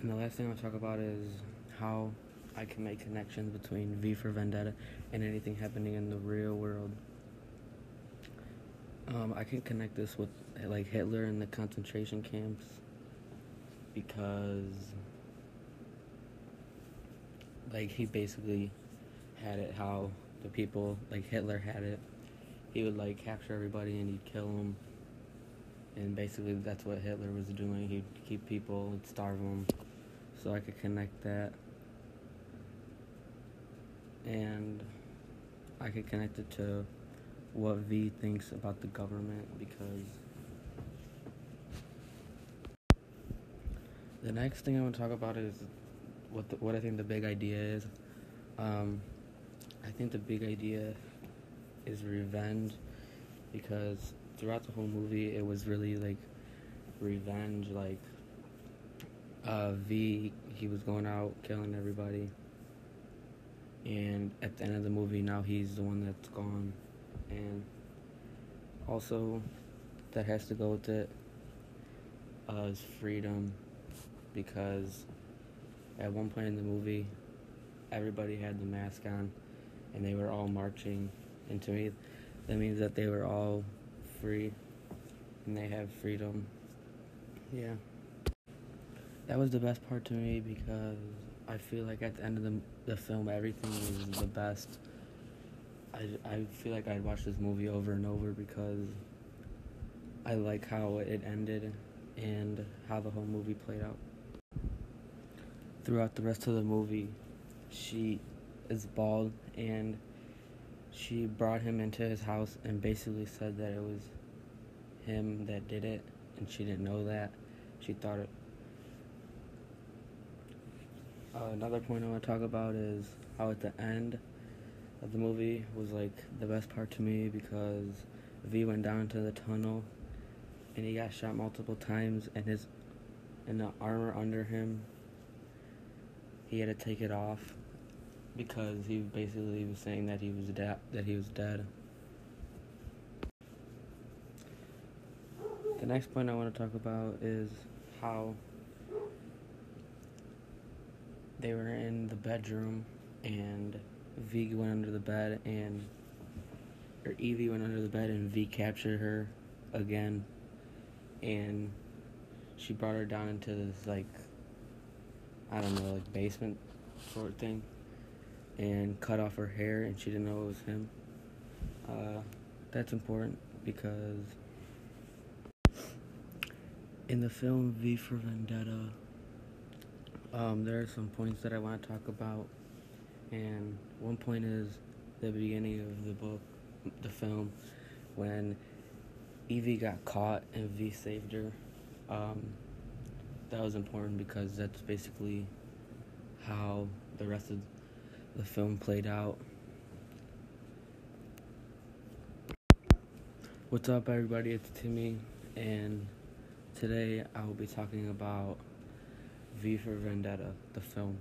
And the last thing I'll talk about is how I can make connections between V for Vendetta and anything happening in the real world. Um, I can connect this with like Hitler and the concentration camps because like he basically had it how the people like Hitler had it. He would like capture everybody and he'd kill them. And basically that's what Hitler was doing. He'd keep people and starve them. So I could connect that. And I could connect it to what V thinks about the government because the next thing I want to talk about is what the, what I think the big idea is. Um, I think the big idea is revenge because throughout the whole movie it was really like revenge like uh, V he was going out killing everybody. And at the end of the movie now he's the one that's gone. And also that has to go with it uh, is freedom. Because at one point in the movie everybody had the mask on and they were all marching. And to me that means that they were all free and they have freedom. Yeah that was the best part to me because I feel like at the end of the, the film everything was the best I, I feel like I'd watch this movie over and over because I like how it ended and how the whole movie played out. Throughout the rest of the movie, she is bald and she brought him into his house and basically said that it was him that did it and she didn't know that. She thought it. Uh, another point I want to talk about is how at the end of the movie was like the best part to me because V went down into the tunnel and he got shot multiple times and his and the armor under him he had to take it off because he basically was saying that he was dead that he was dead. The next point I want to talk about is how they were in the bedroom and V went under the bed and or Evie went under the bed and V captured her again and she brought her down into this like I don't know, like basement sort of thing and cut off her hair and she didn't know it was him. Uh, that's important because in the film V for Vendetta, um, there are some points that I want to talk about and one point is the beginning of the book, the film, when Evie got caught and V saved her. Um, that was important because that's basically how the rest of the film played out. What's up, everybody? It's Timmy, and today I will be talking about V for Vendetta, the film.